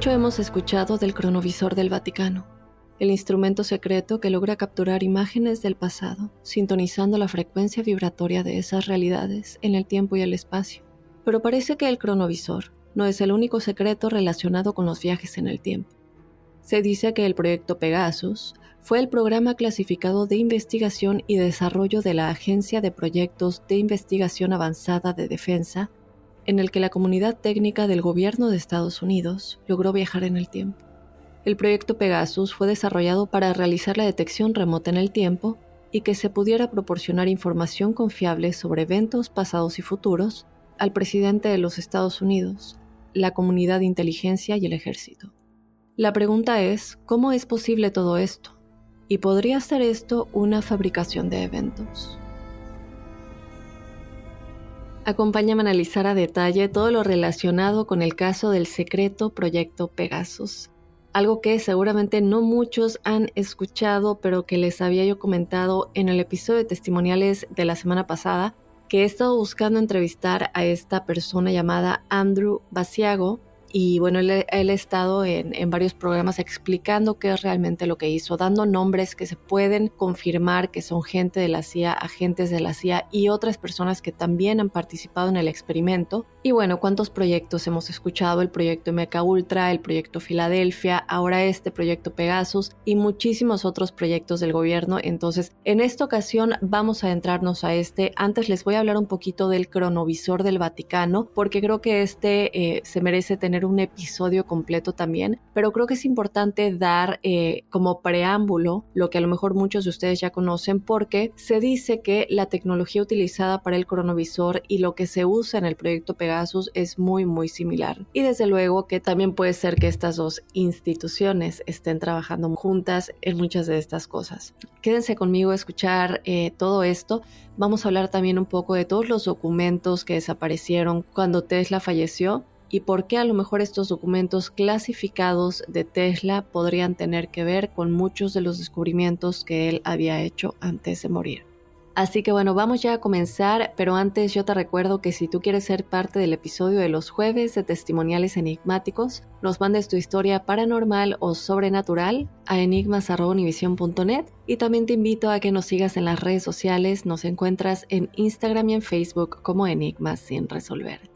Mucho hemos escuchado del cronovisor del Vaticano, el instrumento secreto que logra capturar imágenes del pasado, sintonizando la frecuencia vibratoria de esas realidades en el tiempo y el espacio. Pero parece que el cronovisor no es el único secreto relacionado con los viajes en el tiempo. Se dice que el proyecto Pegasus fue el programa clasificado de investigación y desarrollo de la Agencia de Proyectos de Investigación Avanzada de Defensa en el que la comunidad técnica del gobierno de Estados Unidos logró viajar en el tiempo. El proyecto Pegasus fue desarrollado para realizar la detección remota en el tiempo y que se pudiera proporcionar información confiable sobre eventos pasados y futuros al presidente de los Estados Unidos, la comunidad de inteligencia y el ejército. La pregunta es, ¿cómo es posible todo esto? ¿Y podría ser esto una fabricación de eventos? Acompáñame a analizar a detalle todo lo relacionado con el caso del secreto proyecto Pegasus. Algo que seguramente no muchos han escuchado, pero que les había yo comentado en el episodio de testimoniales de la semana pasada, que he estado buscando entrevistar a esta persona llamada Andrew Basiago, y bueno, él, él ha estado en, en, varios programas explicando qué es realmente lo que hizo, dando nombres que se pueden confirmar que son gente de la CIA, agentes de la CIA y otras personas que también han participado en el experimento. Y bueno, cuántos proyectos hemos escuchado, el proyecto MK Ultra, el proyecto Filadelfia, ahora este proyecto Pegasus y muchísimos otros proyectos del gobierno. Entonces, en esta ocasión vamos a adentrarnos a este. Antes les voy a hablar un poquito del cronovisor del Vaticano, porque creo que este eh, se merece tener un episodio completo también, pero creo que es importante dar eh, como preámbulo lo que a lo mejor muchos de ustedes ya conocen porque se dice que la tecnología utilizada para el cronovisor y lo que se usa en el proyecto Pegasus es muy muy similar y desde luego que también puede ser que estas dos instituciones estén trabajando juntas en muchas de estas cosas. Quédense conmigo a escuchar eh, todo esto. Vamos a hablar también un poco de todos los documentos que desaparecieron cuando Tesla falleció y por qué a lo mejor estos documentos clasificados de Tesla podrían tener que ver con muchos de los descubrimientos que él había hecho antes de morir. Así que bueno, vamos ya a comenzar, pero antes yo te recuerdo que si tú quieres ser parte del episodio de los jueves de testimoniales enigmáticos, nos mandes tu historia paranormal o sobrenatural a enigmas.univision.net y también te invito a que nos sigas en las redes sociales, nos encuentras en Instagram y en Facebook como Enigmas sin resolver.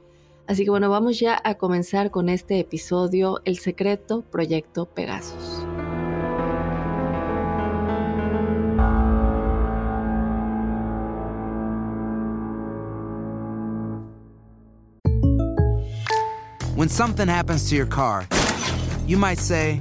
Así que bueno, vamos ya a comenzar con este episodio, El secreto Proyecto Pegasus. When something happens to your car, you might say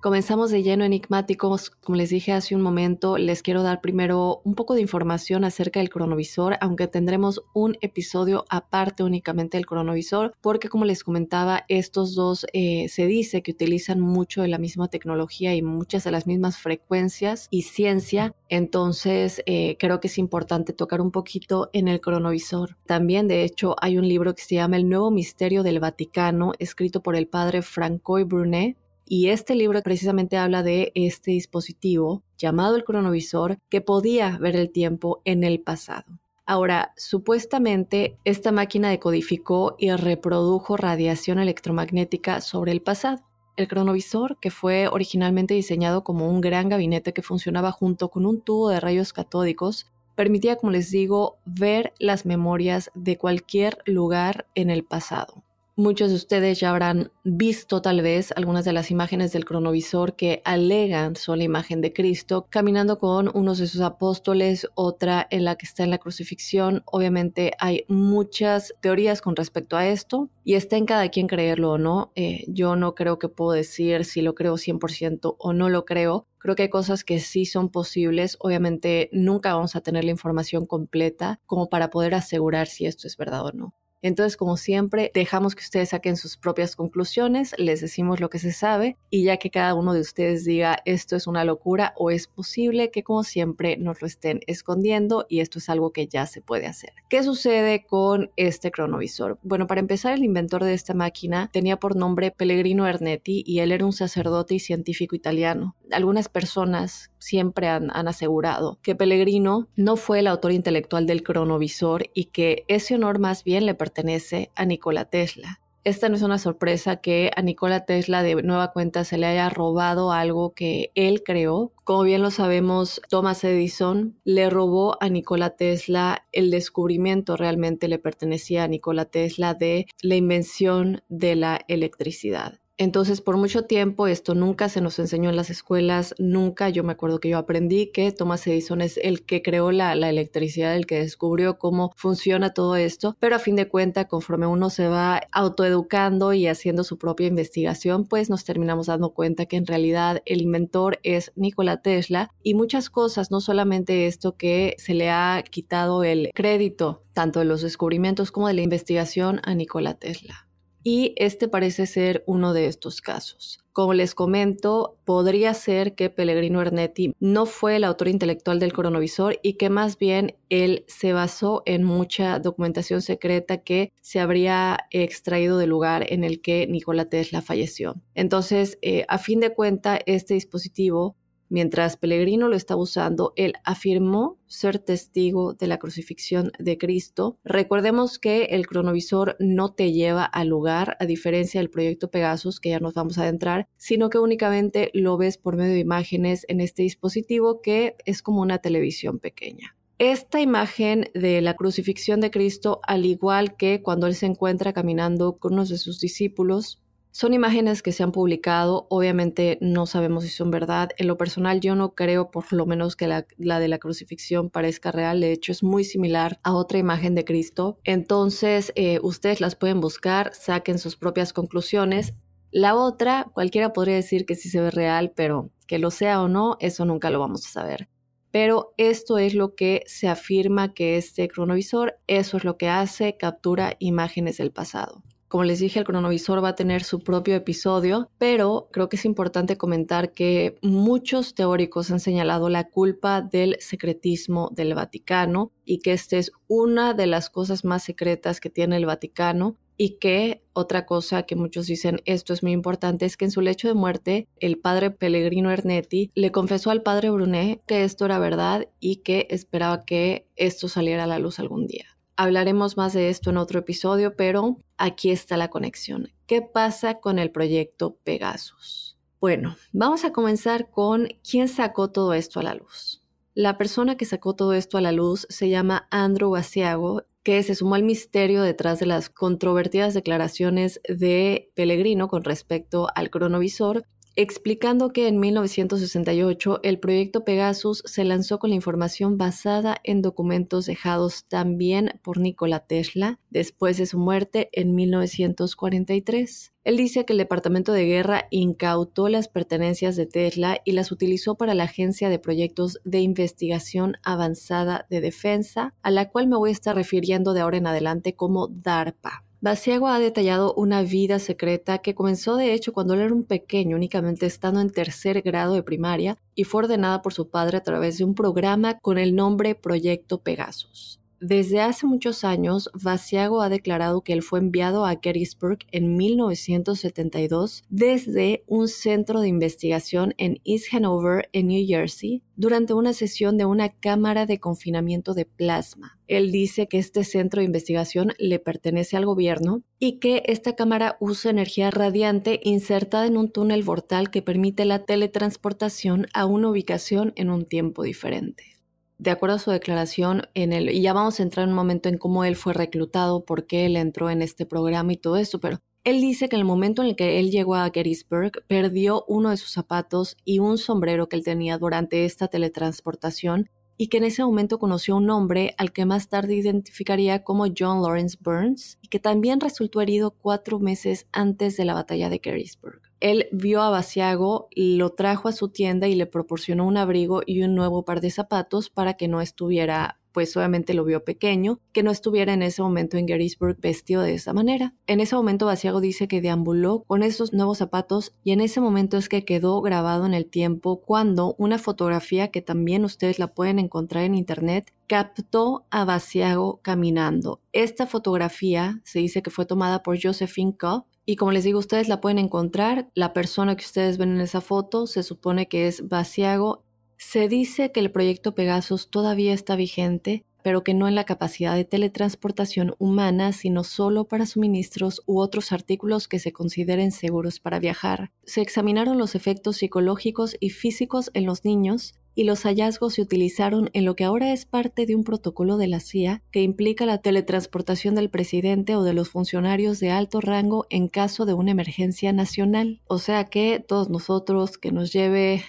Comenzamos de lleno enigmáticos. Como les dije hace un momento, les quiero dar primero un poco de información acerca del cronovisor, aunque tendremos un episodio aparte únicamente del cronovisor, porque como les comentaba, estos dos eh, se dice que utilizan mucho de la misma tecnología y muchas de las mismas frecuencias y ciencia. Entonces, eh, creo que es importante tocar un poquito en el cronovisor. También, de hecho, hay un libro que se llama El Nuevo Misterio del Vaticano, escrito por el padre Francois Brunet y este libro precisamente habla de este dispositivo llamado el cronovisor que podía ver el tiempo en el pasado. Ahora, supuestamente esta máquina decodificó y reprodujo radiación electromagnética sobre el pasado. El cronovisor, que fue originalmente diseñado como un gran gabinete que funcionaba junto con un tubo de rayos catódicos, permitía, como les digo, ver las memorias de cualquier lugar en el pasado. Muchos de ustedes ya habrán visto tal vez algunas de las imágenes del cronovisor que alegan son la imagen de Cristo caminando con unos de sus apóstoles, otra en la que está en la crucifixión. Obviamente hay muchas teorías con respecto a esto y está en cada quien creerlo o no. Eh, yo no creo que puedo decir si lo creo 100% o no lo creo. Creo que hay cosas que sí son posibles. Obviamente nunca vamos a tener la información completa como para poder asegurar si esto es verdad o no. Entonces, como siempre, dejamos que ustedes saquen sus propias conclusiones, les decimos lo que se sabe y ya que cada uno de ustedes diga esto es una locura o es posible que como siempre nos lo estén escondiendo y esto es algo que ya se puede hacer. ¿Qué sucede con este cronovisor? Bueno, para empezar, el inventor de esta máquina tenía por nombre Pellegrino Ernetti y él era un sacerdote y científico italiano. Algunas personas siempre han, asegurado que Pellegrino no fue el autor intelectual del cronovisor y que ese honor más bien le pertenece a Nikola Tesla. Esta no es una sorpresa que a Nikola Tesla de nueva cuenta se le haya robado algo que él creó. Como bien lo sabemos, Thomas Edison le robó a Nikola Tesla el descubrimiento, realmente le pertenecía a Nikola Tesla de la invención de la electricidad. Entonces, por mucho tiempo esto nunca se nos enseñó en las escuelas, nunca, yo me acuerdo que yo aprendí que Thomas Edison es el que creó la, electricidad, el que descubrió cómo funciona todo esto, pero a fin de cuentas, conforme uno se va autoeducando y haciendo su propia investigación, pues nos terminamos dando cuenta que en realidad el inventor es Nikola Tesla y muchas cosas, no solamente esto que se le ha quitado el crédito tanto de los descubrimientos como de la investigación a Nikola Tesla y este parece ser uno de estos casos. Como les comento, podría ser que Pellegrino Ernetti no fue el autor intelectual del cronovisor y que más bien él se basó en mucha documentación secreta que se habría extraído del lugar en el que Nikola Tesla falleció. Entonces, eh, a fin de cuenta, este dispositivo Mientras Pellegrino lo estaba usando, él afirmó ser testigo de la crucifixión de Cristo. Recordemos que el cronovisor no te lleva al lugar, a diferencia del proyecto Pegasus, que ya nos vamos a adentrar, sino que únicamente lo ves por medio de imágenes en este dispositivo que es como una televisión pequeña. Esta imagen de la crucifixión de Cristo, al igual que cuando él se encuentra caminando con uno de sus discípulos, Son imágenes que se han publicado, obviamente no sabemos si son verdad. En lo personal yo no creo por lo menos que la, de la crucifixión parezca real, de hecho es muy similar a otra imagen de Cristo. Entonces eh, ustedes las pueden buscar, saquen sus propias conclusiones. La otra, cualquiera podría decir que sí se ve real, pero que lo sea o no, eso nunca lo vamos a saber. Pero esto es lo que se afirma que este cronovisor, eso es lo que hace, captura imágenes del pasado. Como les dije, el cronovisor va a tener su propio episodio, pero creo que es importante comentar que muchos teóricos han señalado la culpa del secretismo del Vaticano y que esta es una de las cosas más secretas que tiene el Vaticano y que otra cosa que muchos dicen esto es muy importante es que en su lecho de muerte el padre Pellegrino Ernetti le confesó al padre Brunet que esto era verdad y que esperaba que esto saliera a la luz algún día. Hablaremos más de esto en otro episodio, pero aquí está la conexión. ¿Qué pasa con el proyecto Pegasus? Bueno, vamos a comenzar con quién sacó todo esto a la luz. La persona que sacó todo esto a la luz se llama Andrew Basiago, que se sumó al misterio detrás de las controvertidas declaraciones de Pellegrino con respecto al cronovisor explicando que en 1968 el proyecto Pegasus se lanzó con la información basada en documentos dejados también por Nikola Tesla después de su muerte en 1943. Él dice que el Departamento de Guerra incautó las pertenencias de Tesla y las utilizó para la Agencia de Proyectos de Investigación Avanzada de Defensa, a la cual me voy a estar refiriendo de ahora en adelante como DARPA. Basiago ha detallado una vida secreta que comenzó de hecho cuando él era un pequeño, únicamente estando en tercer grado de primaria, y fue ordenada por su padre a través de un programa con el nombre Proyecto Pegasus. Desde hace muchos años, Basiago ha declarado que él fue enviado a Gettysburg en 1972 desde un centro de investigación en East Hanover, en New Jersey, durante una sesión de una cámara de confinamiento de plasma. Él dice que este centro de investigación le pertenece al gobierno y que esta cámara usa energía radiante insertada en un túnel mortal que permite la teletransportación a una ubicación en un tiempo diferente de acuerdo a su declaración, en el, y ya vamos a entrar en un momento en cómo él fue reclutado, por qué él entró en este programa y todo esto, pero él dice que en el momento en el que él llegó a Gettysburg, perdió uno de sus zapatos y un sombrero que él tenía durante esta teletransportación y que en ese momento conoció un hombre al que más tarde identificaría como John Lawrence Burns y que también resultó herido cuatro meses antes de la batalla de Gettysburg. Él vio a Basiago, lo trajo a su tienda y le proporcionó un abrigo y un nuevo par de zapatos para que no estuviera pues obviamente lo vio pequeño, que no estuviera en ese momento en Gettysburg vestido de esa manera. En ese momento Basiago dice que deambuló con esos nuevos zapatos y en ese momento es que quedó grabado en el tiempo cuando una fotografía que también ustedes la pueden encontrar en internet captó a Basiago caminando. Esta fotografía se dice que fue tomada por Josephine Cobb y como les digo, ustedes la pueden encontrar. La persona que ustedes ven en esa foto se supone que es Basiago. Se dice que el proyecto Pegasus todavía está vigente, pero que no en la capacidad de teletransportación humana, sino solo para suministros u otros artículos que se consideren seguros para viajar. Se examinaron los efectos psicológicos y físicos en los niños y los hallazgos se utilizaron en lo que ahora es parte de un protocolo de la CIA que implica la teletransportación del presidente o de los funcionarios de alto rango en caso de una emergencia nacional. O sea que todos nosotros que nos lleve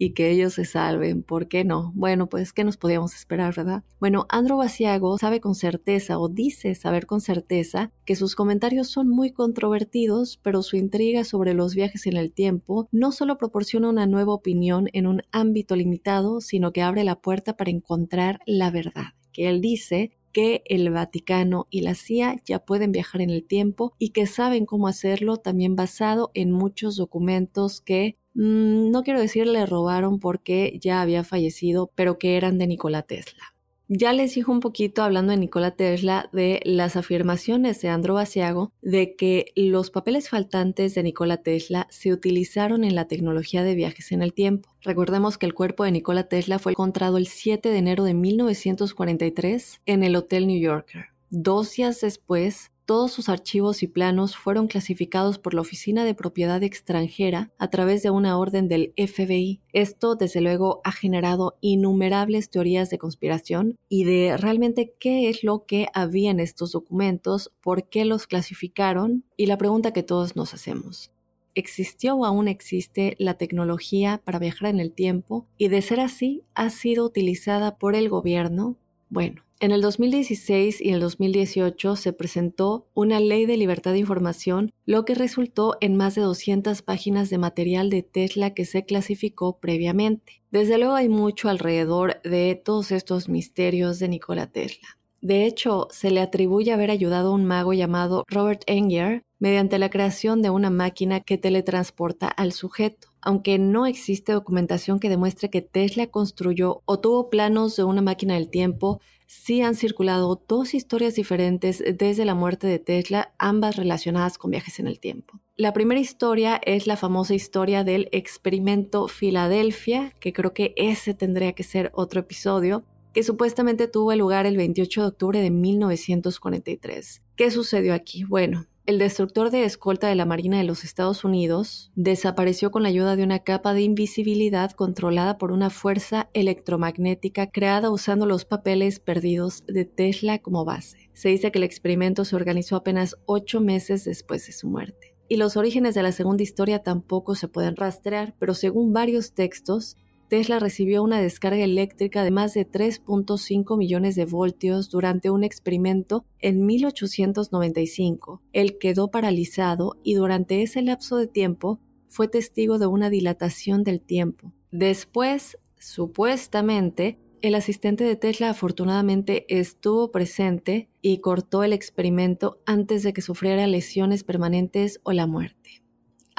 y que ellos se salven. ¿Por qué no? Bueno, pues, ¿qué nos podíamos esperar, verdad? Bueno, Andro Basiago sabe con certeza o dice saber con certeza que sus comentarios son muy controvertidos, pero su intriga sobre los viajes en el tiempo no solo proporciona una nueva opinión en un ámbito limitado, sino que abre la puerta para encontrar la verdad que él dice que el Vaticano y la CIA ya pueden viajar en el tiempo y que saben cómo hacerlo también basado en muchos documentos que no quiero decir le robaron porque ya había fallecido, pero que eran de Nikola Tesla. Ya les dijo un poquito hablando de Nikola Tesla de las afirmaciones de Andro Basiago de que los papeles faltantes de Nikola Tesla se utilizaron en la tecnología de viajes en el tiempo. Recordemos que el cuerpo de Nikola Tesla fue encontrado el 7 de enero de 1943 en el Hotel New Yorker. Dos días después, todos sus archivos y planos fueron clasificados por la Oficina de Propiedad Extranjera a través de una orden del FBI. Esto, desde luego, ha generado innumerables teorías de conspiración y de realmente qué es lo que había en estos documentos, por qué los clasificaron y la pregunta que todos nos hacemos. ¿Existió o aún existe la tecnología para viajar en el tiempo? Y de ser así, ¿ha sido utilizada por el gobierno? Bueno, en el 2016 y el 2018 se presentó una ley de libertad de información, lo que resultó en más de 200 páginas de material de Tesla que se clasificó previamente. Desde luego hay mucho alrededor de todos estos misterios de Nikola Tesla. De hecho, se le atribuye haber ayudado a un mago llamado Robert Enger mediante la creación de una máquina que teletransporta al sujeto. Aunque no existe documentación que demuestre que Tesla construyó o tuvo planos de una máquina del tiempo, sí han circulado dos historias diferentes desde la muerte de Tesla, ambas relacionadas con viajes en el tiempo. La primera historia es la famosa historia del experimento Filadelfia, que creo que ese tendría que ser otro episodio, que supuestamente tuvo lugar el 28 de octubre de 1943. ¿Qué sucedió aquí? Bueno, el destructor de escolta de la Marina de los Estados Unidos desapareció con la ayuda de una capa de invisibilidad controlada por una fuerza electromagnética creada usando los papeles perdidos de Tesla como base. Se dice que el experimento se organizó apenas ocho meses después de su muerte. Y los orígenes de la segunda historia tampoco se pueden rastrear, pero según varios textos, Tesla recibió una descarga eléctrica de más de 3.5 millones de voltios durante un experimento en 1895. Él quedó paralizado y durante ese lapso de tiempo fue testigo de una dilatación del tiempo. Después, supuestamente, el asistente de Tesla afortunadamente estuvo presente y cortó el experimento antes de que sufriera lesiones permanentes o la muerte.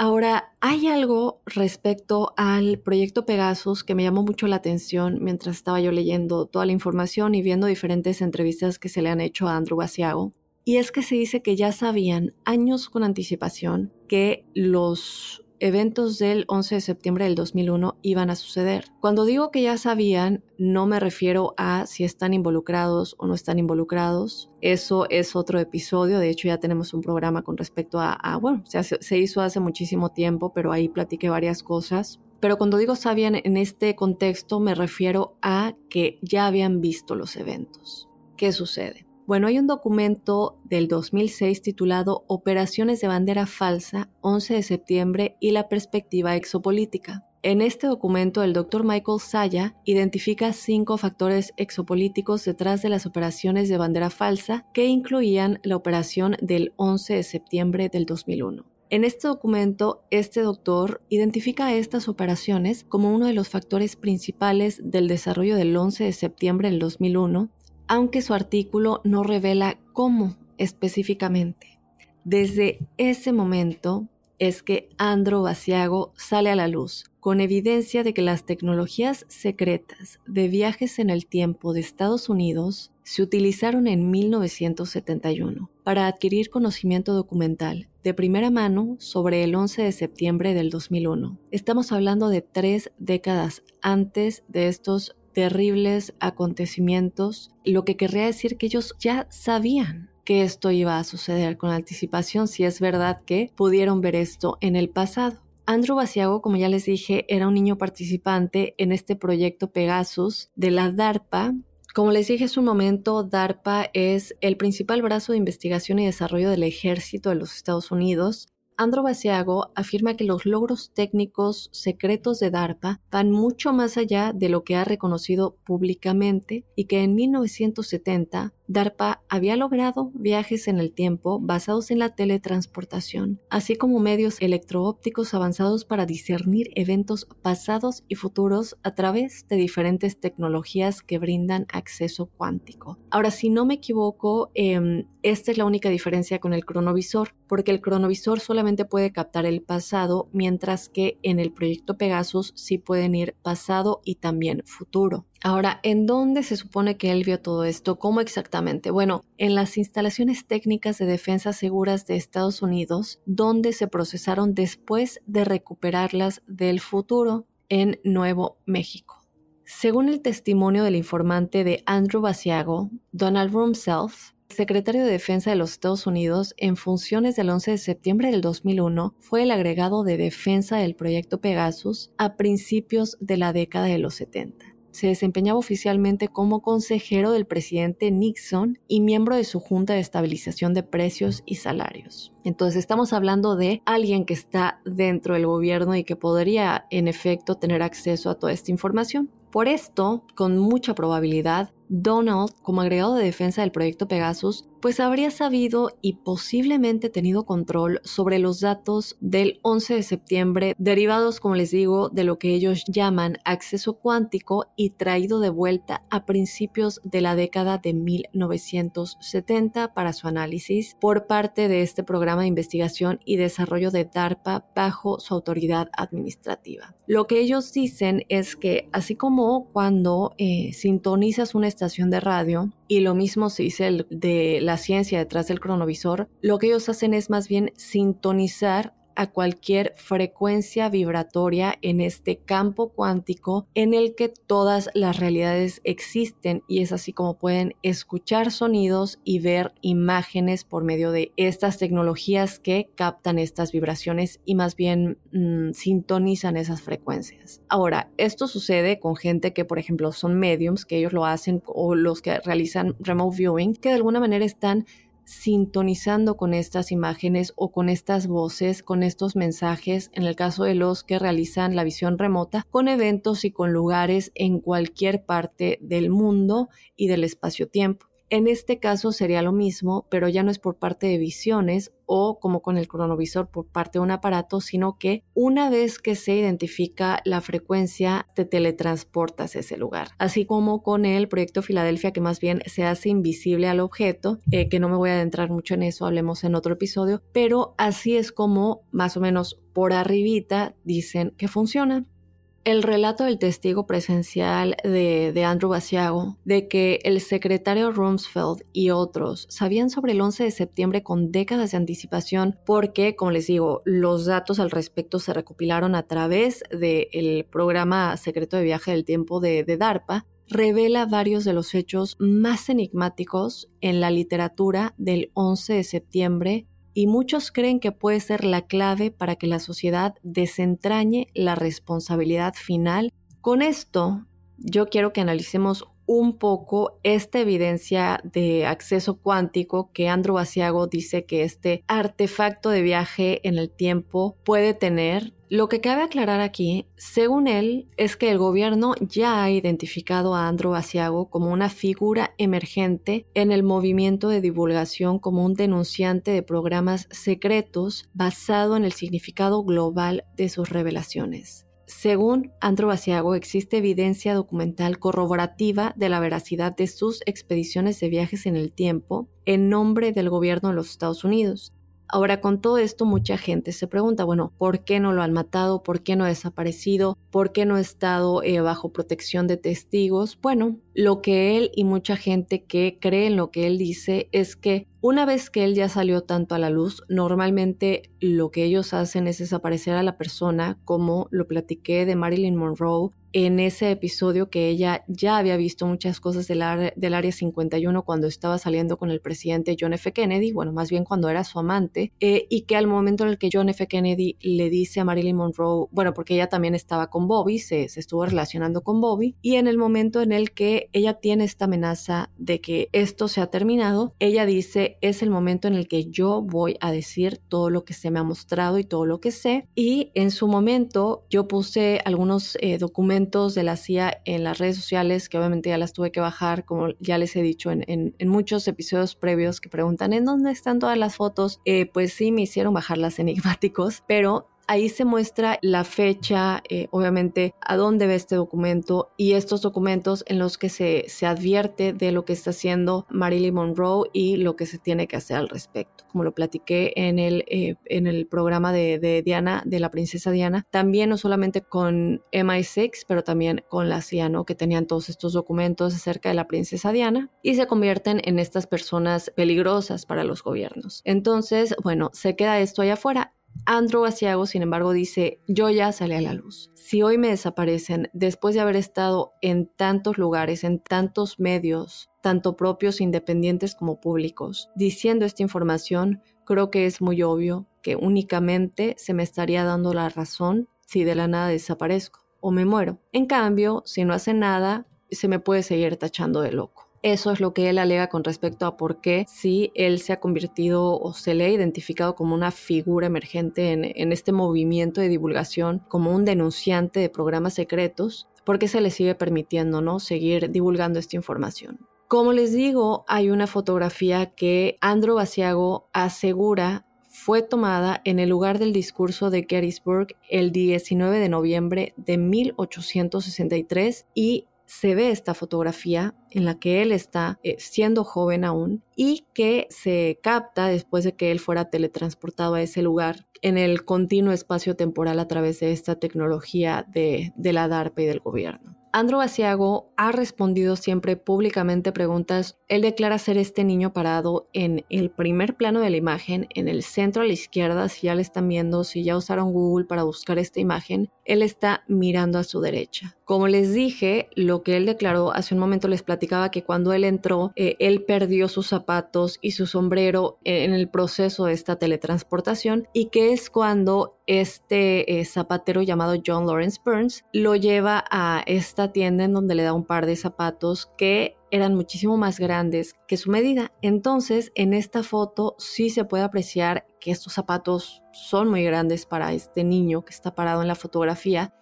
Ahora, hay algo respecto al proyecto Pegasus que me llamó mucho la atención mientras estaba yo leyendo toda la información y viendo diferentes entrevistas que se le han hecho a Andrew Basiago. Y es que se dice que ya sabían años con anticipación que los eventos del 11 de septiembre del 2001 iban a suceder. Cuando digo que ya sabían, no me refiero a si están involucrados o no están involucrados. Eso es otro episodio. De hecho, ya tenemos un programa con respecto a, bueno, se, se hizo hace muchísimo tiempo, pero ahí platiqué varias cosas. Pero cuando digo sabían en este contexto, me refiero a que ya habían visto los eventos. ¿Qué sucede? Bueno, hay un documento del 2006 titulado Operaciones de bandera falsa, 11 de septiembre y la perspectiva exopolítica. En este documento, el doctor Michael Saya identifica cinco factores exopolíticos detrás de las operaciones de bandera falsa que incluían la operación del 11 de septiembre del 2001. En este documento, este doctor identifica estas operaciones como uno de los factores principales del desarrollo del 11 de septiembre del 2001 aunque su artículo no revela cómo específicamente. Desde ese momento es que Andro Basiago sale a la luz, con evidencia de que las tecnologías secretas de viajes en el tiempo de Estados Unidos se utilizaron en 1971 para adquirir conocimiento documental de primera mano sobre el 11 de septiembre del 2001. Estamos hablando de tres décadas antes de estos terribles acontecimientos, lo que querría decir que ellos ya sabían que esto iba a suceder con anticipación si es verdad que pudieron ver esto en el pasado. Andrew Basiago, como ya les dije, era un niño participante en este proyecto Pegasus de la DARPA. Como les dije hace un momento, DARPA es el principal brazo de investigación y desarrollo del ejército de los Estados Unidos Andro Basiago afirma que los logros técnicos secretos de DARPA van mucho más allá de lo que ha reconocido públicamente y que en 1970 DARPA había logrado viajes en el tiempo basados en la teletransportación, así como medios electroópticos avanzados para discernir eventos pasados y futuros a través de diferentes tecnologías que brindan acceso cuántico. Ahora, si no me equivoco, em, esta es la única diferencia con el cronovisor, porque el cronovisor solamente puede captar el pasado, mientras que en el proyecto Pegasus sí pueden ir pasado y también futuro. Ahora, ¿en dónde se supone que él vio todo esto? ¿Cómo exactamente? Bueno, en las instalaciones técnicas de defensa seguras de Estados Unidos, donde se procesaron después de recuperarlas del futuro en Nuevo México. Según el testimonio del informante de Andrew Basiago, Donald Rumself, secretario de Defensa de los Estados Unidos en funciones del 11 de septiembre del 2001 fue el agregado de defensa del proyecto Pegasus a principios de la década de los 70 se desempeñaba oficialmente como consejero del presidente Nixon y miembro de su Junta de Estabilización de Precios y Salarios. Entonces estamos hablando de alguien que está dentro del gobierno y que podría en efecto tener acceso a toda esta información. Por esto, con mucha probabilidad, Donald, como agregado de defensa del proyecto Pegasus, pues habría sabido y posiblemente tenido control sobre los datos del 11 de septiembre, derivados, como les digo, de lo que ellos llaman acceso cuántico y traído de vuelta a principios de la década de 1970 para su análisis por parte de este programa de investigación y desarrollo de DARPA bajo su autoridad administrativa. Lo que ellos dicen es que así como cuando eh, sintonizas una estación de radio, y lo mismo se dice de la ciencia detrás del cronovisor, lo que ellos hacen es más bien sintonizar a cualquier frecuencia vibratoria en este campo cuántico en el que todas las realidades existen y es así como pueden escuchar sonidos y ver imágenes por medio de estas tecnologías que captan estas vibraciones y más bien mm, sintonizan esas frecuencias. Ahora, esto sucede con gente que por ejemplo son mediums, que ellos lo hacen o los que realizan remote viewing, que de alguna manera están sintonizando con estas imágenes o con estas voces, con estos mensajes, en el caso de los que realizan la visión remota, con eventos y con lugares en cualquier parte del mundo y del espacio-tiempo. En este caso sería lo mismo, pero ya no es por parte de visiones o como con el cronovisor por parte de un aparato, sino que una vez que se identifica la frecuencia, te teletransportas a ese lugar. Así como con el proyecto Filadelfia, que más bien se hace invisible al objeto, eh, que no me voy a adentrar mucho en eso, hablemos en otro episodio, pero así es como más o menos por arribita dicen que funciona. El relato del testigo presencial de, Andrew Basiago de que el secretario Rumsfeld y otros sabían sobre el 11 de septiembre con décadas de anticipación porque, como les digo, los datos al respecto se recopilaron a través del programa secreto de viaje del tiempo de, de DARPA, revela varios de los hechos más enigmáticos en la literatura del 11 de septiembre y muchos creen que puede ser la clave para que la sociedad desentrañe la responsabilidad final. Con esto, yo quiero que analicemos un poco esta evidencia de acceso cuántico que Andrew Basiago dice que este artefacto de viaje en el tiempo puede tener. Lo que cabe aclarar aquí, según él, es que el gobierno ya ha identificado a Andrew Basiago como una figura emergente en el movimiento de divulgación como un denunciante de programas secretos basado en el significado global de sus revelaciones. Según Andro Basiago, existe evidencia documental corroborativa de la veracidad de sus expediciones de viajes en el tiempo en nombre del gobierno de los Estados Unidos. Ahora, con todo esto, mucha gente se pregunta, bueno, ¿por qué no lo han matado? ¿Por qué no ha desaparecido? ¿Por qué no ha estado eh, bajo protección de testigos? Bueno, lo que él y mucha gente que cree en lo que él dice es que una vez que él ya salió tanto a la luz, normalmente lo que ellos hacen es desaparecer a la persona, como lo platiqué de Marilyn Monroe en ese episodio que ella ya había visto muchas cosas del, Área 51 cuando estaba saliendo con el presidente John F. Kennedy, bueno, más bien cuando era su amante, eh, y que al momento en el que John F. Kennedy le dice a Marilyn Monroe, bueno, porque ella también estaba con Bobby, se, se estuvo relacionando con Bobby, y en el momento en el que ella tiene esta amenaza de que esto se ha terminado, ella dice, es el momento en el que yo voy a decir todo lo que se me ha mostrado y todo lo que sé. Y en su momento yo puse algunos eh, documentos de la CIA en las redes sociales que obviamente ya las tuve que bajar, como ya les he dicho en, en, muchos episodios previos que preguntan en dónde están todas las fotos. Eh, pues sí, me hicieron bajarlas enigmáticos, pero Ahí se muestra la fecha, eh, obviamente, a dónde va este documento y estos documentos en los que se, se advierte de lo que está haciendo Marilyn Monroe y lo que se tiene que hacer al respecto. Como lo platiqué en el, eh, en el programa de, de, Diana, de la princesa Diana, también no solamente con MI6, pero también con la CIA, ¿no? que tenían todos estos documentos acerca de la princesa Diana y se convierten en estas personas peligrosas para los gobiernos. Entonces, bueno, se queda esto allá afuera Andrew Asiago, sin embargo, dice, yo ya salí a la luz. Si hoy me desaparecen, después de haber estado en tantos lugares, en tantos medios, tanto propios independientes como públicos. Diciendo esta información, creo que es muy obvio que únicamente se me estaría dando la razón si de la nada desaparezco o me muero. En cambio, si no hace nada, se me puede seguir tachando de loco. Eso es lo que él alega con respecto a por qué si él se ha convertido o se le ha identificado como una figura emergente en, este movimiento de divulgación, como un denunciante de programas secretos, por qué se le sigue permitiendo ¿no? seguir divulgando esta información. Como les digo, hay una fotografía que Andrew Basiago asegura fue tomada en el lugar del discurso de Gettysburg el 19 de noviembre de 1863 y se ve esta fotografía en la que él está eh, siendo joven aún y que se capta después de que él fuera teletransportado a ese lugar en el continuo espacio temporal a través de esta tecnología de, la DARPA y del gobierno. Andrew Basiago ha respondido siempre públicamente preguntas. Él declara ser este niño parado en el primer plano de la imagen, en el centro a la izquierda, si ya le están viendo, si ya usaron Google para buscar esta imagen, él está mirando a su derecha. Como les dije, lo que él declaró hace un momento les platicaba que cuando él entró, eh, él perdió sus zapatos y su sombrero en el proceso de esta teletransportación y que es cuando este eh, zapatero llamado John Lawrence Burns lo lleva a esta tienda en donde le da un par de zapatos que eran muchísimo más grandes que su medida. Entonces, en esta foto sí se puede apreciar que estos zapatos son muy grandes para este niño que está parado en la fotografía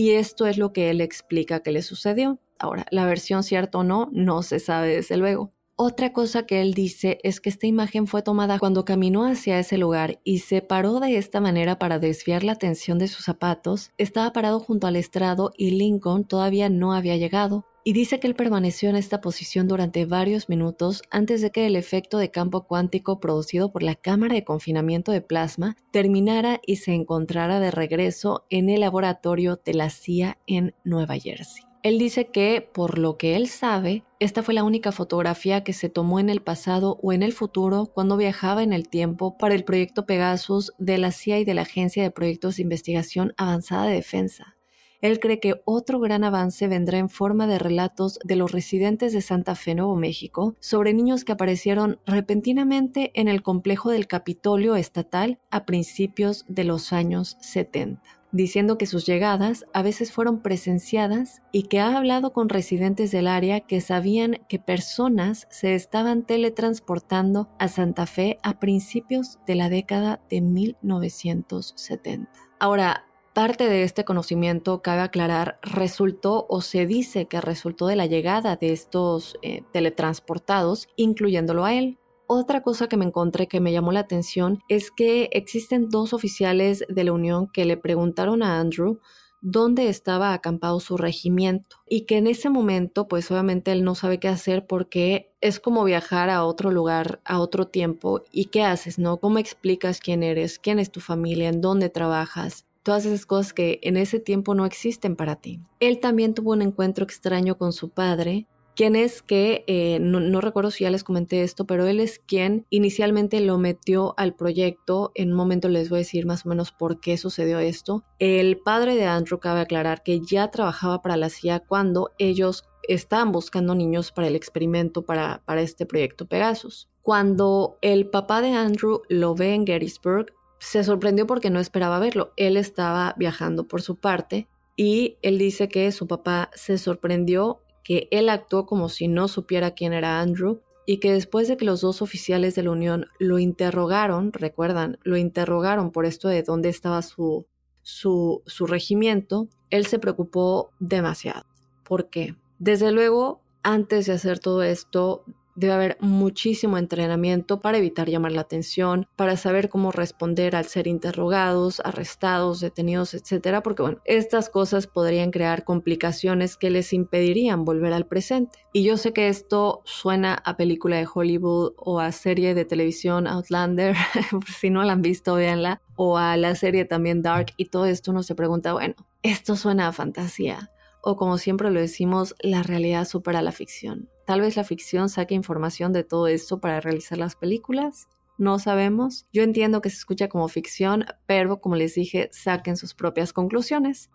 y esto es lo que él explica que le sucedió. Ahora, la versión cierta o no, no se sabe desde luego. Otra cosa que él dice es que esta imagen fue tomada cuando caminó hacia ese lugar y se paró de esta manera para desviar la atención de sus zapatos. Estaba parado junto al estrado y Lincoln todavía no había llegado. Y dice que él permaneció en esta posición durante varios minutos antes de que el efecto de campo cuántico producido por la cámara de confinamiento de plasma terminara y se encontrara de regreso en el laboratorio de la CIA en Nueva Jersey. Él dice que, por lo que él sabe, esta fue la única fotografía que se tomó en el pasado o en el futuro cuando viajaba en el tiempo para el proyecto Pegasus de la CIA y de la Agencia de Proyectos de Investigación Avanzada de Defensa. Él cree que otro gran avance vendrá en forma de relatos de los residentes de Santa Fe, Nuevo México, sobre niños que aparecieron repentinamente en el complejo del Capitolio Estatal a principios de los años 70 diciendo que sus llegadas a veces fueron presenciadas y que ha hablado con residentes del área que sabían que personas se estaban teletransportando a Santa Fe a principios de la década de 1970. Ahora, parte de este conocimiento, cabe aclarar, resultó o se dice que resultó de la llegada de estos eh, teletransportados, incluyéndolo a él. Otra cosa que me encontré que me llamó la atención es que existen dos oficiales de la Unión que le preguntaron a Andrew dónde estaba acampado su regimiento y que en ese momento pues obviamente él no sabe qué hacer porque es como viajar a otro lugar, a otro tiempo y qué haces, ¿no? ¿Cómo explicas quién eres, quién es tu familia, en dónde trabajas? Todas esas cosas que en ese tiempo no existen para ti. Él también tuvo un encuentro extraño con su padre quien es que, eh, no, recuerdo si ya les comenté esto, pero él es quien inicialmente lo metió al proyecto. En un momento les voy a decir más o menos por qué sucedió esto. El padre de Andrew cabe aclarar que ya trabajaba para la CIA cuando ellos estaban buscando niños para el experimento para, para este proyecto Pegasus. Cuando el papá de Andrew lo ve en Gettysburg, se sorprendió porque no esperaba verlo. Él estaba viajando por su parte y él dice que su papá se sorprendió que él actuó como si no supiera quién era Andrew y que después de que los dos oficiales de la Unión lo interrogaron, recuerdan, lo interrogaron por esto de dónde estaba su, su, su regimiento, él se preocupó demasiado. ¿Por qué? Desde luego, antes de hacer todo esto, Debe haber muchísimo entrenamiento para evitar llamar la atención, para saber cómo responder al ser interrogados, arrestados, detenidos, etcétera, porque bueno, estas cosas podrían crear complicaciones que les impedirían volver al presente. Y yo sé que esto suena a película de Hollywood o a serie de televisión Outlander, si no la han visto, véanla, o a la serie también Dark y todo esto uno se pregunta, bueno, esto suena a fantasía o como siempre lo decimos, la realidad supera la ficción. Tal vez la ficción saque información de todo esto para realizar las películas. No sabemos. Yo entiendo que se escucha como ficción, pero como les dije, saquen sus propias conclusiones.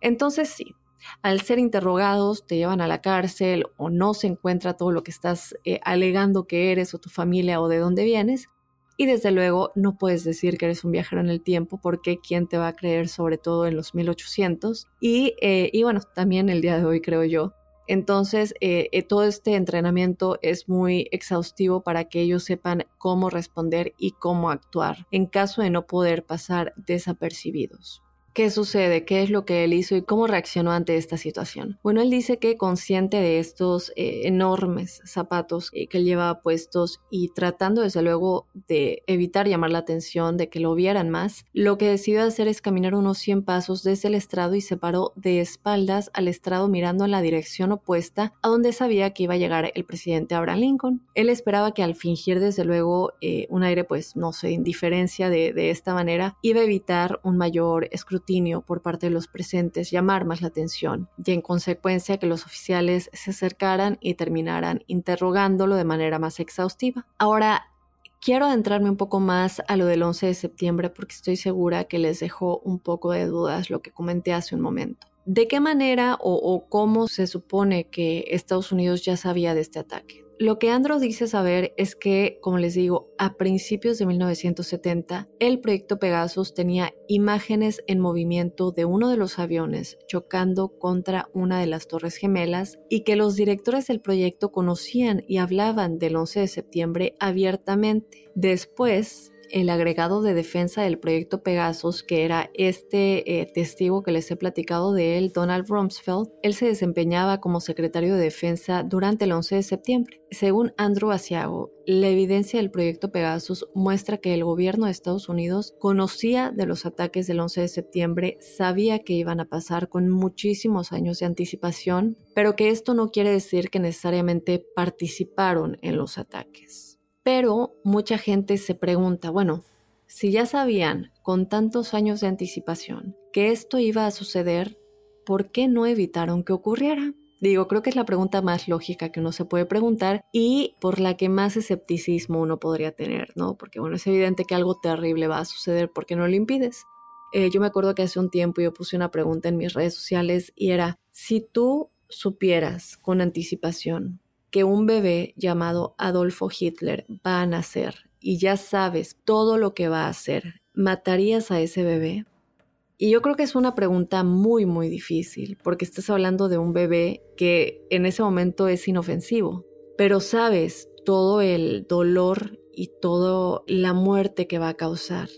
Entonces sí, Al ser interrogados, te llevan a la cárcel o no se encuentra todo lo que estás eh, alegando que eres o tu familia o de dónde vienes. Y desde luego no puedes decir que eres un viajero en el tiempo porque quién te va a creer sobre todo en los 1800. Y, eh, y bueno, también el día de hoy creo yo. Entonces, eh, eh, todo este entrenamiento es muy exhaustivo para que ellos sepan cómo responder y cómo actuar en caso de no poder pasar desapercibidos. ¿Qué sucede? ¿Qué es lo que él hizo y cómo reaccionó ante esta situación? Bueno, él dice que consciente de estos eh, enormes zapatos eh, que él llevaba puestos y tratando desde luego de evitar llamar la atención, de que lo vieran más, lo que decidió hacer es caminar unos 100 pasos desde el estrado y se paró de espaldas al estrado mirando en la dirección opuesta a donde sabía que iba a llegar el presidente Abraham Lincoln. Él esperaba que al fingir desde luego eh, un aire pues no sé, indiferencia de, de esta manera, iba a evitar un mayor escrutinio por parte de los presentes llamar más la atención y en consecuencia que los oficiales se acercaran y terminaran interrogándolo de manera más exhaustiva. Ahora, quiero adentrarme un poco más a lo del 11 de septiembre porque estoy segura que les dejó un poco de dudas lo que comenté hace un momento. ¿De qué manera o, o cómo se supone que Estados Unidos ya sabía de este ataque? Lo que Andro dice saber es que, como les digo, a principios de 1970, el proyecto Pegasus tenía imágenes en movimiento de uno de los aviones chocando contra una de las torres gemelas y que los directores del proyecto conocían y hablaban del 11 de septiembre abiertamente. Después, el agregado de defensa del proyecto Pegasus, que era este eh, testigo que les he platicado de él, Donald Rumsfeld, él se desempeñaba como secretario de defensa durante el 11 de septiembre. Según Andrew Asiago, la evidencia del proyecto Pegasus muestra que el gobierno de Estados Unidos conocía de los ataques del 11 de septiembre, sabía que iban a pasar con muchísimos años de anticipación, pero que esto no quiere decir que necesariamente participaron en los ataques. Pero mucha gente se pregunta, bueno, si ya sabían con tantos años de anticipación que esto iba a suceder, ¿por qué no evitaron que ocurriera? Digo, creo que es la pregunta más lógica que uno se puede preguntar y por la que más escepticismo uno podría tener, ¿no? Porque bueno, es evidente que algo terrible va a suceder porque no lo impides. Eh, yo me acuerdo que hace un tiempo yo puse una pregunta en mis redes sociales y era, si tú supieras con anticipación que un bebé llamado Adolfo Hitler va a nacer y ya sabes todo lo que va a hacer, ¿matarías a ese bebé? Y yo creo que es una pregunta muy, muy difícil, porque estás hablando de un bebé que en ese momento es inofensivo, pero sabes todo el dolor y toda la muerte que va a causar.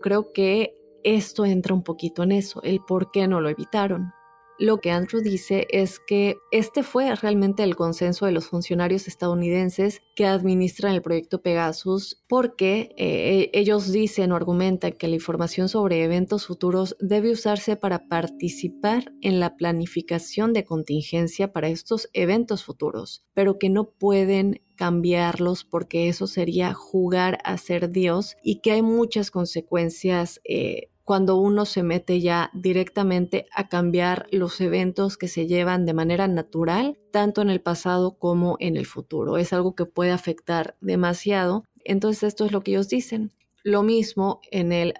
Creo que esto entra un poquito en eso, el por qué no lo evitaron. Lo que Andrew dice es que este fue realmente el consenso de los funcionarios estadounidenses que administran el proyecto Pegasus porque eh, ellos dicen o argumentan que la información sobre eventos futuros debe usarse para participar en la planificación de contingencia para estos eventos futuros, pero que no pueden cambiarlos porque eso sería jugar a ser Dios y que hay muchas consecuencias eh, cuando uno se mete ya directamente a cambiar los eventos que se llevan de manera natural, tanto en el pasado como en el futuro. Es algo que puede afectar demasiado. Entonces esto es lo que ellos dicen. Lo mismo en el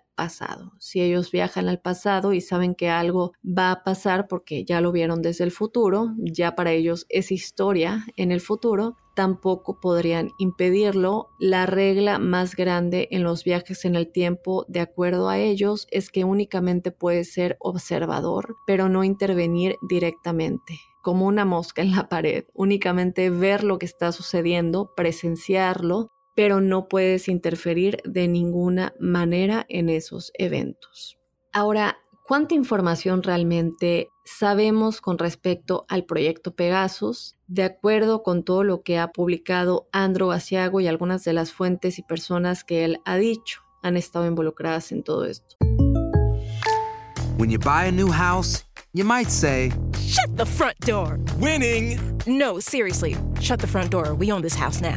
Si ellos viajan al pasado y saben que algo va a pasar porque ya lo vieron desde el futuro, ya para ellos es historia en el futuro, tampoco podrían impedirlo. La regla más grande en los viajes en el tiempo, de acuerdo a ellos, es que únicamente puede ser observador, pero no intervenir directamente como una mosca en la pared, únicamente ver lo que está sucediendo, presenciarlo pero no puedes interferir de ninguna manera en esos eventos. Ahora, ¿cuánta información realmente sabemos con respecto al proyecto Pegasus? De acuerdo con todo lo que ha publicado Andro Asiago y algunas de las fuentes y personas que él ha dicho han estado involucradas en todo esto. When you buy a new house, you might say, Shut the front door! Winning! No, seriously, shut the front door. We own this house now.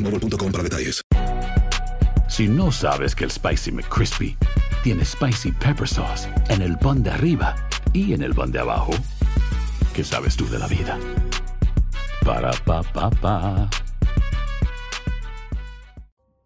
boostmobile.com para detalles. Si no sabes que el Spicy McCrispy tiene Spicy Pepper Sauce en el pan de arriba y en el pan de abajo, ¿qué sabes tú de la vida? Para, pa, pa, pa.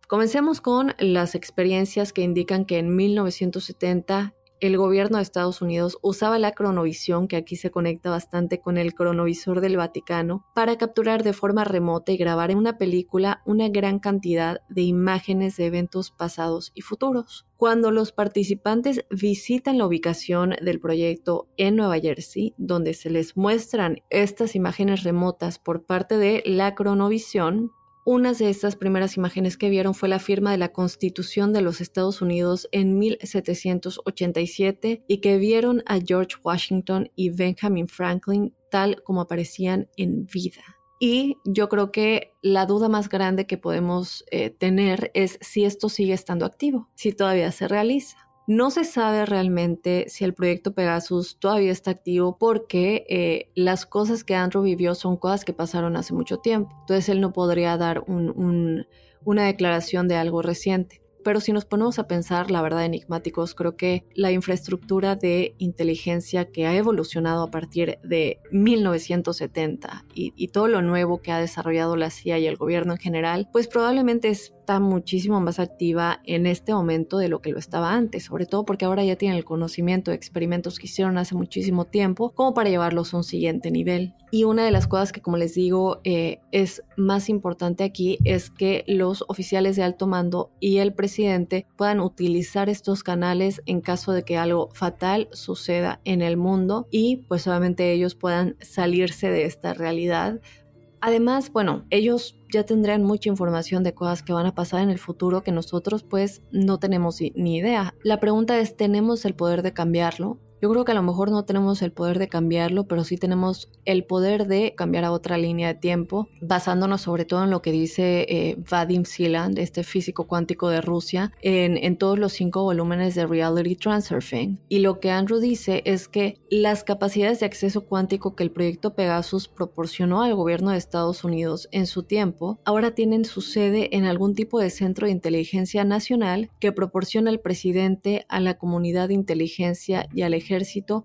Comencemos con las experiencias que indican que en 1970 el gobierno de Estados Unidos usaba la cronovisión, que aquí se conecta bastante con el cronovisor del Vaticano, para capturar de forma remota y grabar en una película una gran cantidad de imágenes de eventos pasados y futuros. Cuando los participantes visitan la ubicación del proyecto en Nueva Jersey, donde se les muestran estas imágenes remotas por parte de la cronovisión, una de estas primeras imágenes que vieron fue la firma de la Constitución de los Estados Unidos en 1787 y que vieron a George Washington y Benjamin Franklin tal como aparecían en vida. Y yo creo que la duda más grande que podemos eh, tener es si esto sigue estando activo, si todavía se realiza. No se sabe realmente si el proyecto Pegasus todavía está activo porque eh, las cosas que Andrew vivió son cosas que pasaron hace mucho tiempo. Entonces él no podría dar una declaración de algo reciente. Pero si nos ponemos a pensar, la verdad, enigmáticos, creo que la infraestructura de inteligencia que ha evolucionado a partir de 1970 y, y todo lo nuevo que ha desarrollado la CIA y el gobierno en general, pues probablemente está muchísimo más activa en este momento de lo que lo estaba antes, sobre todo porque ahora ya tienen el conocimiento de experimentos que hicieron hace muchísimo tiempo como para llevarlos a un siguiente nivel. Y una de las cosas que, como les digo, eh, es más importante aquí es que los oficiales de alto mando y el presidente puedan utilizar estos canales en caso de que algo fatal suceda en el mundo y pues obviamente ellos puedan salirse de esta realidad Además, bueno, ellos ya tendrán mucha información de cosas que van a pasar en el futuro que nosotros pues no tenemos ni idea. La pregunta es, ¿tenemos el poder de cambiarlo? Yo creo que a lo mejor no tenemos el poder de cambiarlo, pero sí tenemos el poder de cambiar a otra línea de tiempo, basándonos sobre todo en lo que dice eh, Vadim Siland, este físico cuántico de Rusia, en, en todos los cinco volúmenes de Reality Transurfing. Y lo que Andrew dice es que las capacidades de acceso cuántico que el proyecto Pegasus proporcionó al gobierno de Estados Unidos en su tiempo, ahora tienen su sede en algún tipo de centro de inteligencia nacional que proporciona al presidente, a la comunidad de inteligencia y al ejército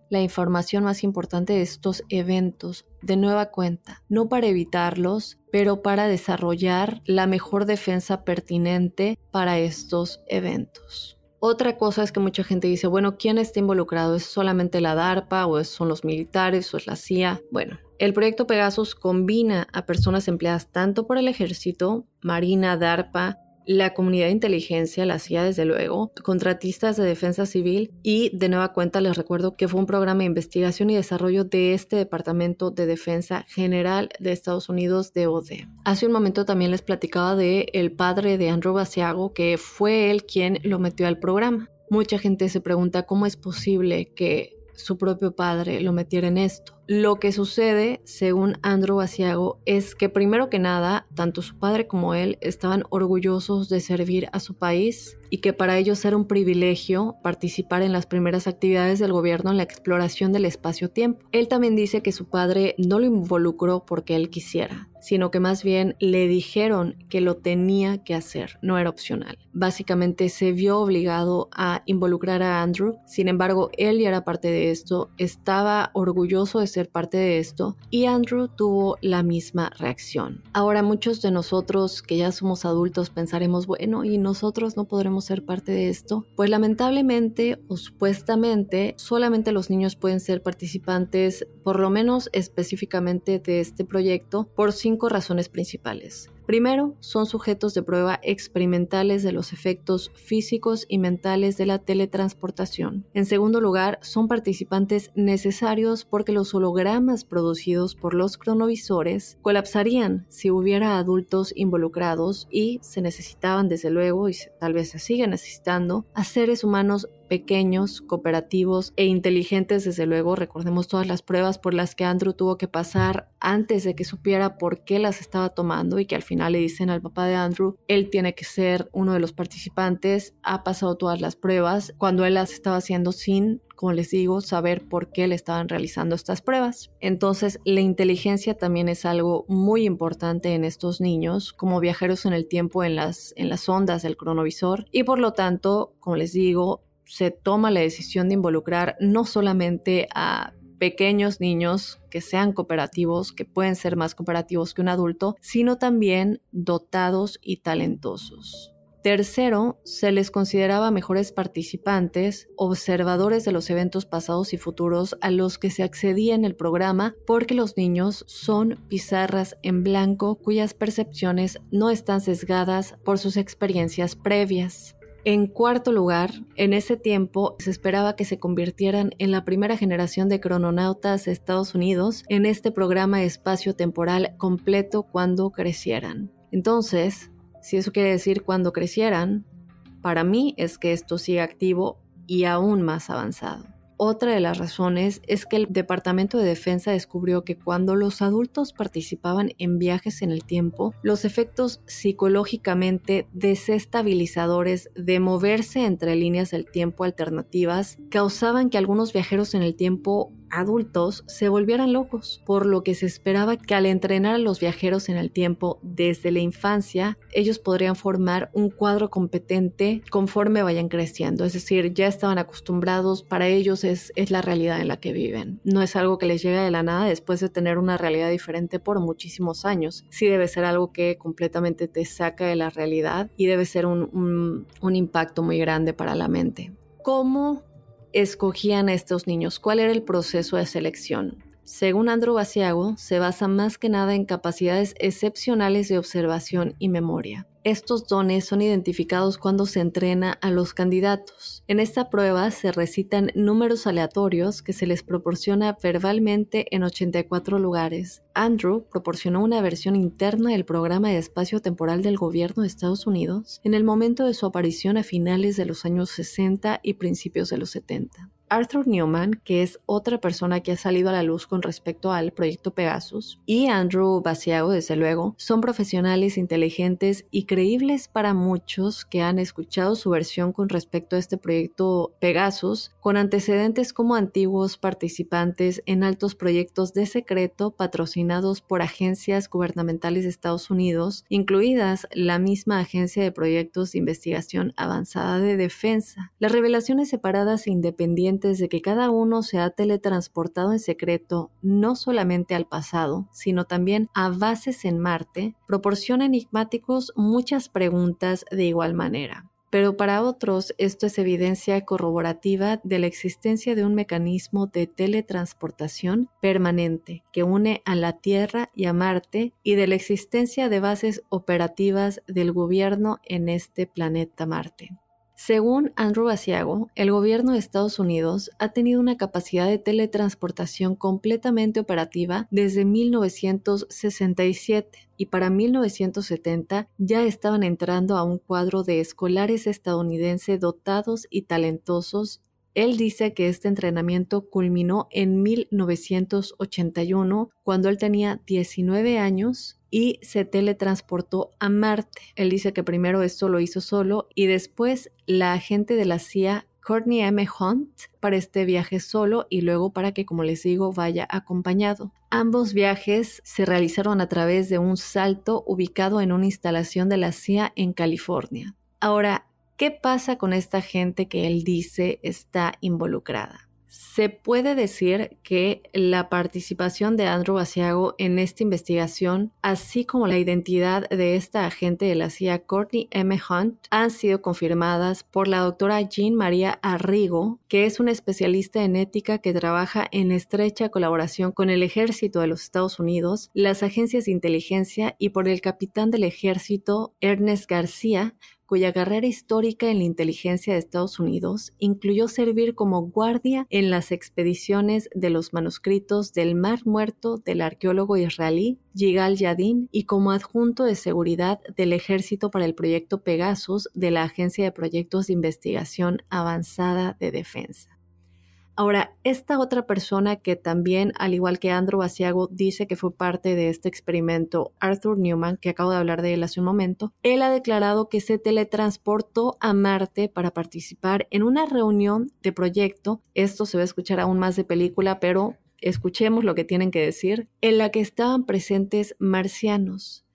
la información más importante de estos eventos de nueva cuenta, no para evitarlos, pero para desarrollar la mejor defensa pertinente para estos eventos. Otra cosa es que mucha gente dice, bueno, ¿quién está involucrado? ¿Es solamente la DARPA o son los militares o es la CIA? Bueno, el proyecto Pegasus combina a personas empleadas tanto por el ejército, Marina, DARPA, la comunidad de inteligencia, la CIA desde luego, contratistas de defensa civil y de nueva cuenta les recuerdo que fue un programa de investigación y desarrollo de este Departamento de Defensa General de Estados Unidos, DOD. Hace un momento también les platicaba de el padre de Andrew Basiago, que fue él quien lo metió al programa. Mucha gente se pregunta cómo es posible que su propio padre lo metiera en esto. Lo que sucede, según Andrew Basiago, es que primero que nada, tanto su padre como él estaban orgullosos de servir a su país y que para ellos era un privilegio participar en las primeras actividades del gobierno en la exploración del espacio-tiempo. Él también dice que su padre no lo involucró porque él quisiera, sino que más bien le dijeron que lo tenía que hacer, no era opcional. Básicamente se vio obligado a involucrar a Andrew, sin embargo, él ya era parte de esto, estaba orgulloso de ser parte de esto y Andrew tuvo la misma reacción. Ahora muchos de nosotros que ya somos adultos pensaremos, bueno, ¿y nosotros no podremos ser parte de esto? Pues lamentablemente o supuestamente solamente los niños pueden ser participantes, por lo menos específicamente de este proyecto, por cinco razones principales. Primero, son sujetos de prueba experimentales de los efectos físicos y mentales de la teletransportación. En segundo lugar, son participantes necesarios porque los hologramas producidos por los cronovisores colapsarían si hubiera adultos involucrados y se necesitaban desde luego, y tal vez se sigue necesitando, a seres humanos pequeños, cooperativos e inteligentes, desde luego. Recordemos todas las pruebas por las que Andrew tuvo que pasar antes de que supiera por qué las estaba tomando y que al final le dicen al papá de Andrew, él tiene que ser uno de los participantes, ha pasado todas las pruebas, cuando él las estaba haciendo sin como les digo, saber por qué le estaban realizando estas pruebas. Entonces, la inteligencia también es algo muy importante en estos niños, como viajeros en el tiempo en las, en las ondas del cronovisor, y por lo tanto, como les digo, se toma la decisión de involucrar no solamente a pequeños niños que sean cooperativos, que pueden ser más cooperativos que un adulto, sino también dotados y talentosos. Tercero, se les consideraba mejores participantes, observadores de los eventos pasados y futuros a los que se accedía en el programa, porque los niños son pizarras en blanco cuyas percepciones no están sesgadas por sus experiencias previas. En cuarto lugar, en ese tiempo se esperaba que se convirtieran en la primera generación de crononautas de Estados Unidos en este programa espacio-temporal completo cuando crecieran. Entonces, si eso quiere decir cuando crecieran, para mí es que esto sigue activo y aún más avanzado. Otra de las razones es que el Departamento de Defensa descubrió que cuando los adultos participaban en viajes en el tiempo, los efectos psicológicamente desestabilizadores de moverse entre líneas del tiempo alternativas causaban que algunos viajeros en el tiempo adultos se volvieran locos, por lo que se esperaba que al entrenar a los viajeros en el tiempo desde la infancia, ellos podrían formar un cuadro competente conforme vayan creciendo, es decir, ya estaban acostumbrados, para ellos es, es la realidad en la que viven, no es algo que les llega de la nada después de tener una realidad diferente por muchísimos años, sí debe ser algo que completamente te saca de la realidad y debe ser un, un, un impacto muy grande para la mente. ¿Cómo escogían a estos niños? ¿Cuál era el proceso de selección? Según Andrew Basiago, se basa más que nada en capacidades excepcionales de observación y memoria. Estos dones son identificados cuando se entrena a los candidatos. En esta prueba se recitan números aleatorios que se les proporciona verbalmente en 84 lugares. Andrew proporcionó una versión interna del programa de espacio temporal del gobierno de Estados Unidos en el momento de su aparición a finales de los años 60 y principios de los 70. Arthur Newman, que es otra persona que ha salido a la luz con respecto al proyecto Pegasus, y Andrew Basiago, desde luego, son profesionales inteligentes y creíbles para muchos que han escuchado su versión con respecto a este proyecto Pegasus, con antecedentes como antiguos participantes en altos proyectos de secreto patrocinados por agencias gubernamentales de Estados Unidos, incluidas la misma Agencia de Proyectos de Investigación Avanzada de Defensa. Las revelaciones separadas e independientes de que cada uno se ha teletransportado en secreto no solamente al pasado, sino también a bases en Marte, proporciona enigmáticos muchas preguntas de igual manera. Pero para otros esto es evidencia corroborativa de la existencia de un mecanismo de teletransportación permanente que une a la Tierra y a Marte y de la existencia de bases operativas del gobierno en este planeta Marte. Según Andrew Basiago, el gobierno de Estados Unidos ha tenido una capacidad de teletransportación completamente operativa desde 1967 y para 1970 ya estaban entrando a un cuadro de escolares estadounidenses dotados y talentosos él dice que este entrenamiento culminó en 1981, cuando él tenía 19 años y se teletransportó a Marte. Él dice que primero esto lo hizo solo y después la agente de la CIA Courtney M. Hunt para este viaje solo y luego para que, como les digo, vaya acompañado. Ambos viajes se realizaron a través de un salto ubicado en una instalación de la CIA en California. Ahora, ¿qué pasa con esta gente que él dice está involucrada? Se puede decir que la participación de Andrew Asiago en esta investigación, así como la identidad de esta agente de la CIA, Courtney M. Hunt, han sido confirmadas por la doctora Jean María Arrigo, que es una especialista en ética que trabaja en estrecha colaboración con el ejército de los Estados Unidos, las agencias de inteligencia y por el capitán del ejército Ernest García, cuya carrera histórica en la inteligencia de Estados Unidos incluyó servir como guardia en las expediciones de los manuscritos del Mar Muerto del arqueólogo israelí Yigal Yadin y como adjunto de seguridad del ejército para el proyecto Pegasus de la Agencia de Proyectos de Investigación Avanzada de Defensa. Ahora, esta otra persona que también, al igual que Andrew Asiago, dice que fue parte de este experimento, Arthur Newman, que acabo de hablar de él hace un momento, él ha declarado que se teletransportó a Marte para participar en una reunión de proyecto. Esto se va a escuchar aún más de película, pero escuchemos lo que tienen que decir, en la que estaban presentes marcianos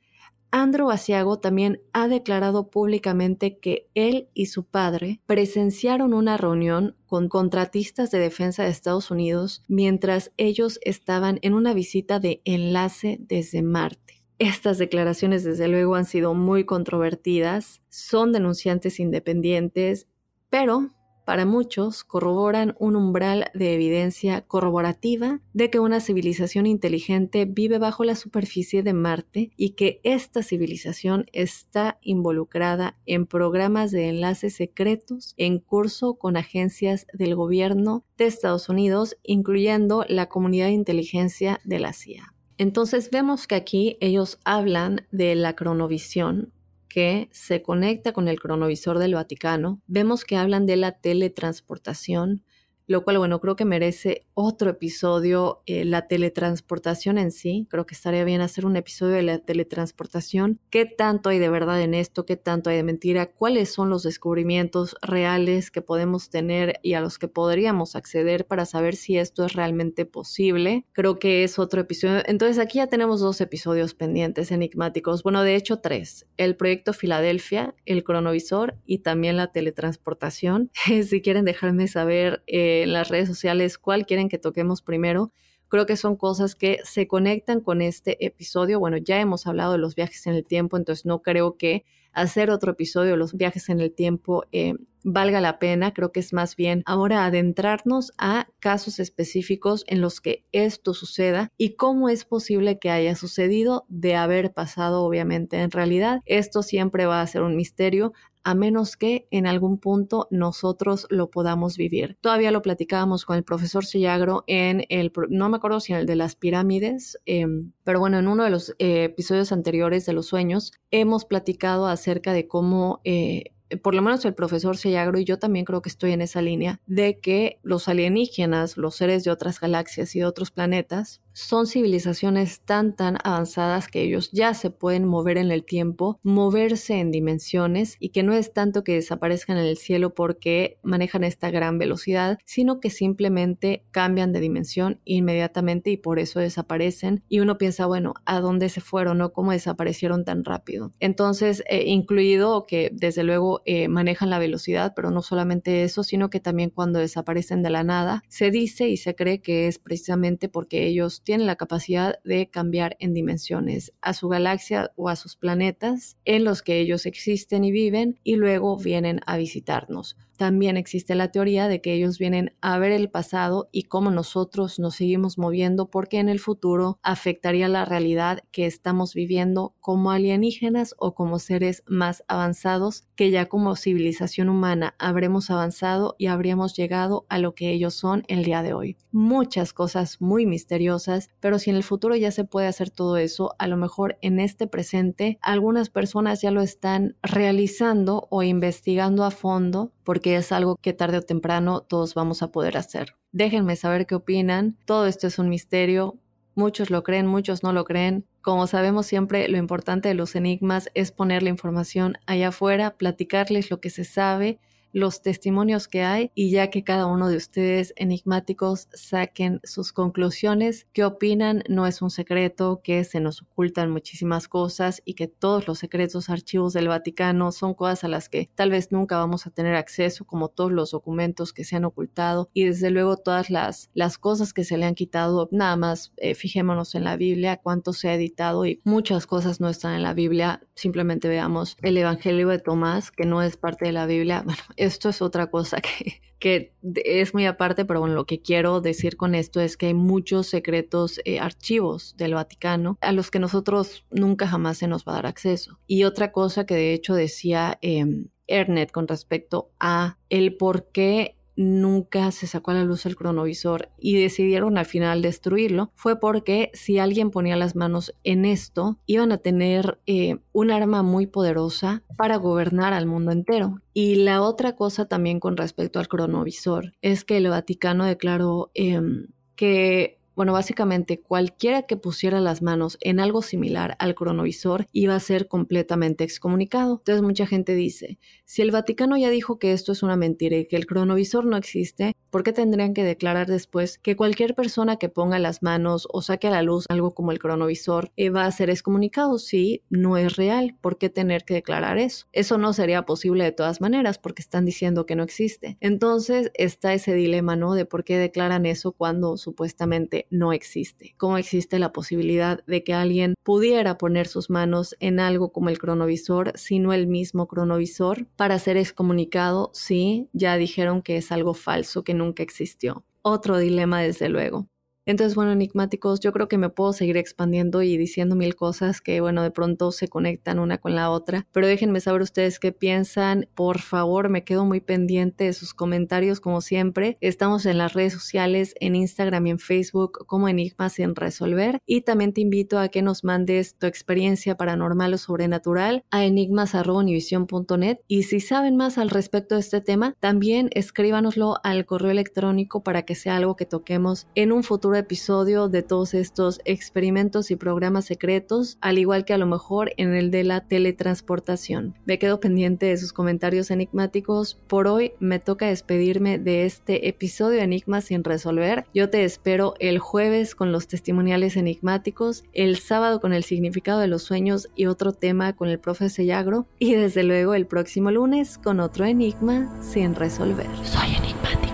Andrew Asiago también ha declarado públicamente que él y su padre presenciaron una reunión con contratistas de defensa de Estados Unidos mientras ellos estaban en una visita de enlace desde Marte. Estas declaraciones desde luego han sido muy controvertidas, son denunciantes independientes, pero para muchos corroboran un umbral de evidencia corroborativa de que una civilización inteligente vive bajo la superficie de Marte y que esta civilización está involucrada en programas de enlaces secretos en curso con agencias del gobierno de Estados Unidos, incluyendo la comunidad de inteligencia de la CIA. Entonces vemos que aquí ellos hablan de la cronovisión que se conecta con el cronovisor del Vaticano, vemos que hablan de la teletransportación, lo cual, bueno, creo que merece otro episodio, eh, la teletransportación en sí. Creo que estaría bien hacer un episodio de la teletransportación. ¿Qué tanto hay de verdad en esto? ¿Qué tanto hay de mentira? ¿Cuáles son los descubrimientos reales que podemos tener y a los que podríamos acceder para saber si esto es realmente posible? Creo que es otro episodio. Entonces aquí ya tenemos dos episodios pendientes enigmáticos. Bueno, de hecho tres. El proyecto Filadelfia, el cronovisor y también la teletransportación. si quieren dejarme saber... Eh, en las redes sociales cuál quieren que toquemos primero. Creo que son cosas que se conectan con este episodio. Bueno, ya hemos hablado de los viajes en el tiempo, entonces no creo que hacer otro episodio los viajes en el tiempo eh, valga la pena. Creo que es más bien ahora adentrarnos a casos específicos en los que esto suceda y cómo es posible que haya sucedido de haber pasado, obviamente. En realidad, esto siempre va a ser un misterio a menos que en algún punto nosotros lo podamos vivir. Todavía lo platicábamos con el profesor Sillagro en el, no me acuerdo si en el de las pirámides, em, pero bueno, en uno de los eh, episodios anteriores de los sueños hemos platicado acerca de cómo eh, por lo menos el profesor Sellagro y yo también creo que estoy en esa línea, de que los alienígenas, los seres de otras galaxias y de otros planetas, son civilizaciones tan tan avanzadas que ellos ya se pueden mover en el tiempo, moverse en dimensiones y que no es tanto que desaparezcan en el cielo porque manejan esta gran velocidad, sino que simplemente cambian de dimensión inmediatamente y por eso desaparecen y uno piensa, bueno, ¿a dónde se fueron o cómo desaparecieron tan rápido? Entonces, eh, incluido que desde luego eh, manejan la velocidad, pero no solamente eso, sino que también cuando desaparecen de la nada, se dice y se cree que es precisamente porque ellos tienen la capacidad de cambiar en dimensiones a su galaxia o a sus planetas en los que ellos existen y viven y luego vienen a visitarnos. También existe la teoría de que ellos vienen a ver el pasado y cómo nosotros nos seguimos moviendo porque en el futuro afectaría la realidad que estamos viviendo como alienígenas o como seres más avanzados que ya como civilización humana habremos avanzado y habríamos llegado a lo que ellos son el día de hoy. Muchas cosas muy misteriosas, pero si en el futuro ya se puede hacer todo eso, a lo mejor en este presente algunas personas ya lo están realizando o investigando a fondo porque es algo que tarde o temprano todos vamos a poder hacer. Déjenme saber qué opinan. Todo esto es un misterio. Muchos lo creen, muchos no lo creen. Como sabemos siempre, lo importante de los enigmas es poner la información allá afuera, platicarles lo que se sabe los testimonios que hay y ya que cada uno de ustedes enigmáticos saquen sus conclusiones, qué opinan, no es un secreto, que se nos ocultan muchísimas cosas y que todos los secretos archivos del Vaticano son cosas a las que tal vez nunca vamos a tener acceso, como todos los documentos que se han ocultado. Y desde luego todas las, las cosas que se le han quitado, nada más eh, fijémonos en la Biblia, cuánto se ha editado y muchas cosas no están en la Biblia, simplemente veamos el Evangelio de Tomás, que no es parte de la Biblia, esto es otra cosa que, es muy aparte, pero bueno, lo que quiero decir con esto es que hay muchos secretos eh, archivos del Vaticano a los que nosotros nunca jamás se nos va a dar acceso. Y otra cosa que de hecho decía eh, Ernet con respecto a el por qué nunca se sacó a la luz el cronovisor y decidieron al final destruirlo fue porque si alguien ponía las manos en esto iban a tener eh, un arma muy poderosa para gobernar al mundo entero. Y la otra cosa también con respecto al cronovisor es que el Vaticano declaró em, que bueno, básicamente cualquiera que pusiera las manos en algo similar al cronovisor iba a ser completamente excomunicado. Entonces mucha gente dice, si el Vaticano ya dijo que esto es una mentira y que el cronovisor no existe, ¿por qué tendrían que declarar después que cualquier persona que ponga las manos o saque a la luz algo como el cronovisor eh, va a ser excomunicado? Si no es real, ¿por qué tener que declarar eso? Eso no sería posible de todas maneras porque están diciendo que no existe. Entonces está ese dilema, ¿no? De por qué declaran eso cuando supuestamente no existe. ¿Cómo existe la posibilidad de que alguien pudiera poner sus manos en algo como el cronovisor, sino el mismo cronovisor, para ser excomunicado? Sí, ya dijeron que es algo falso, que nunca existió. Otro dilema, desde luego. Entonces, bueno, enigmáticos, yo creo que me puedo seguir expandiendo y diciendo mil cosas que, bueno, de pronto se conectan una con la otra, pero déjenme saber ustedes qué piensan. Por favor, me quedo muy pendiente de sus comentarios, como siempre. Estamos en las redes sociales, en Instagram y en Facebook, como Enigmas sin resolver. Y también te invito a que nos mandes tu experiencia paranormal o sobrenatural a enigmas.univision.net. Y si saben más al respecto de este tema, también escríbanoslo al correo electrónico para que sea algo que toquemos en un futuro episodio de todos estos experimentos y programas secretos, al igual que a lo mejor en el de la teletransportación. Me quedo pendiente de sus comentarios enigmáticos. Por hoy me toca despedirme de este episodio de Enigmas sin resolver. Yo te espero el jueves con los testimoniales enigmáticos, el sábado con el significado de los sueños y otro tema con el profe Sellagro y desde luego el próximo lunes con otro enigma sin resolver. Soy enigmático.